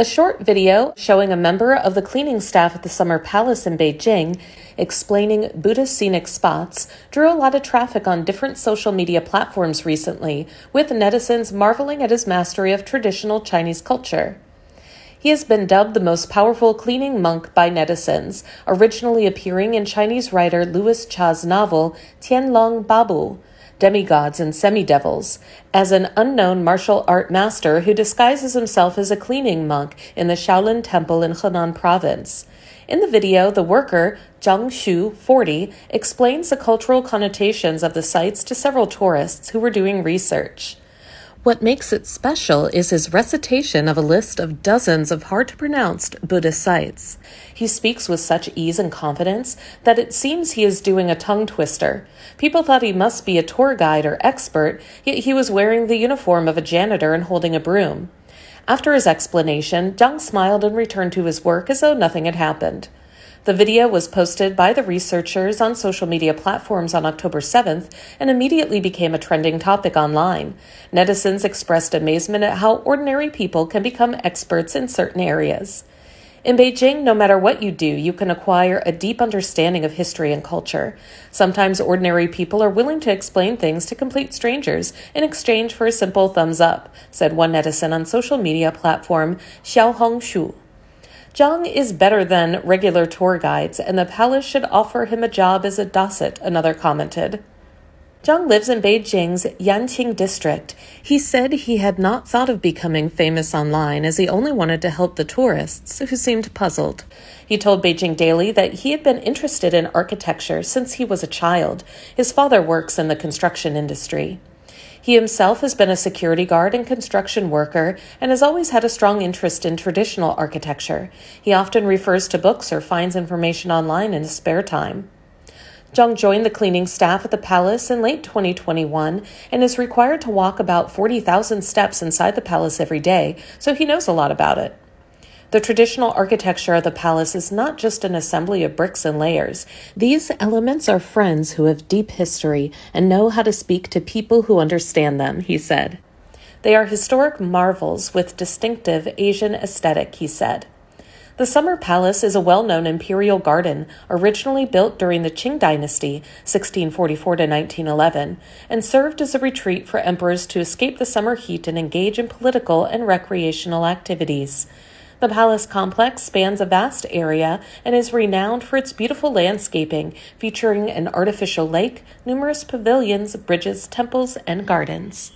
A short video showing a member of the cleaning staff at the Summer Palace in Beijing explaining Buddhist scenic spots drew a lot of traffic on different social media platforms recently, with netizens marveling at his mastery of traditional Chinese culture. He has been dubbed the most powerful cleaning monk by netizens, originally appearing in Chinese writer Louis Cha's novel Tianlong Babu, Demigods and semi devils, as an unknown martial art master who disguises himself as a cleaning monk in the Shaolin Temple in Henan province. In the video, the worker, Zhang Xu, 40, explains the cultural connotations of the sites to several tourists who were doing research. What makes it special is his recitation of a list of dozens of hard to pronounce Buddhist sites. He speaks with such ease and confidence that it seems he is doing a tongue twister. People thought he must be a tour guide or expert, yet he was wearing the uniform of a janitor and holding a broom. After his explanation, Zhang smiled and returned to his work as though nothing had happened. The video was posted by the researchers on social media platforms on October 7th and immediately became a trending topic online. Netizens expressed amazement at how ordinary people can become experts in certain areas. In Beijing, no matter what you do, you can acquire a deep understanding of history and culture. Sometimes ordinary people are willing to explain things to complete strangers in exchange for a simple thumbs up, said one netizen on social media platform Xiaohongshu. Zhang is better than regular tour guides, and the palace should offer him a job as a docent, another commented. Zhang lives in Beijing's Yanqing district. He said he had not thought of becoming famous online as he only wanted to help the tourists, who seemed puzzled. He told Beijing Daily that he had been interested in architecture since he was a child. His father works in the construction industry. He himself has been a security guard and construction worker and has always had a strong interest in traditional architecture. He often refers to books or finds information online in his spare time. Zhang joined the cleaning staff at the palace in late 2021 and is required to walk about 40,000 steps inside the palace every day, so he knows a lot about it. The traditional architecture of the palace is not just an assembly of bricks and layers. These elements are friends who have deep history and know how to speak to people who understand them, he said. They are historic marvels with distinctive Asian aesthetic, he said. The Summer Palace is a well known imperial garden originally built during the Qing Dynasty, 1644 to 1911, and served as a retreat for emperors to escape the summer heat and engage in political and recreational activities. The palace complex spans a vast area and is renowned for its beautiful landscaping, featuring an artificial lake, numerous pavilions, bridges, temples, and gardens.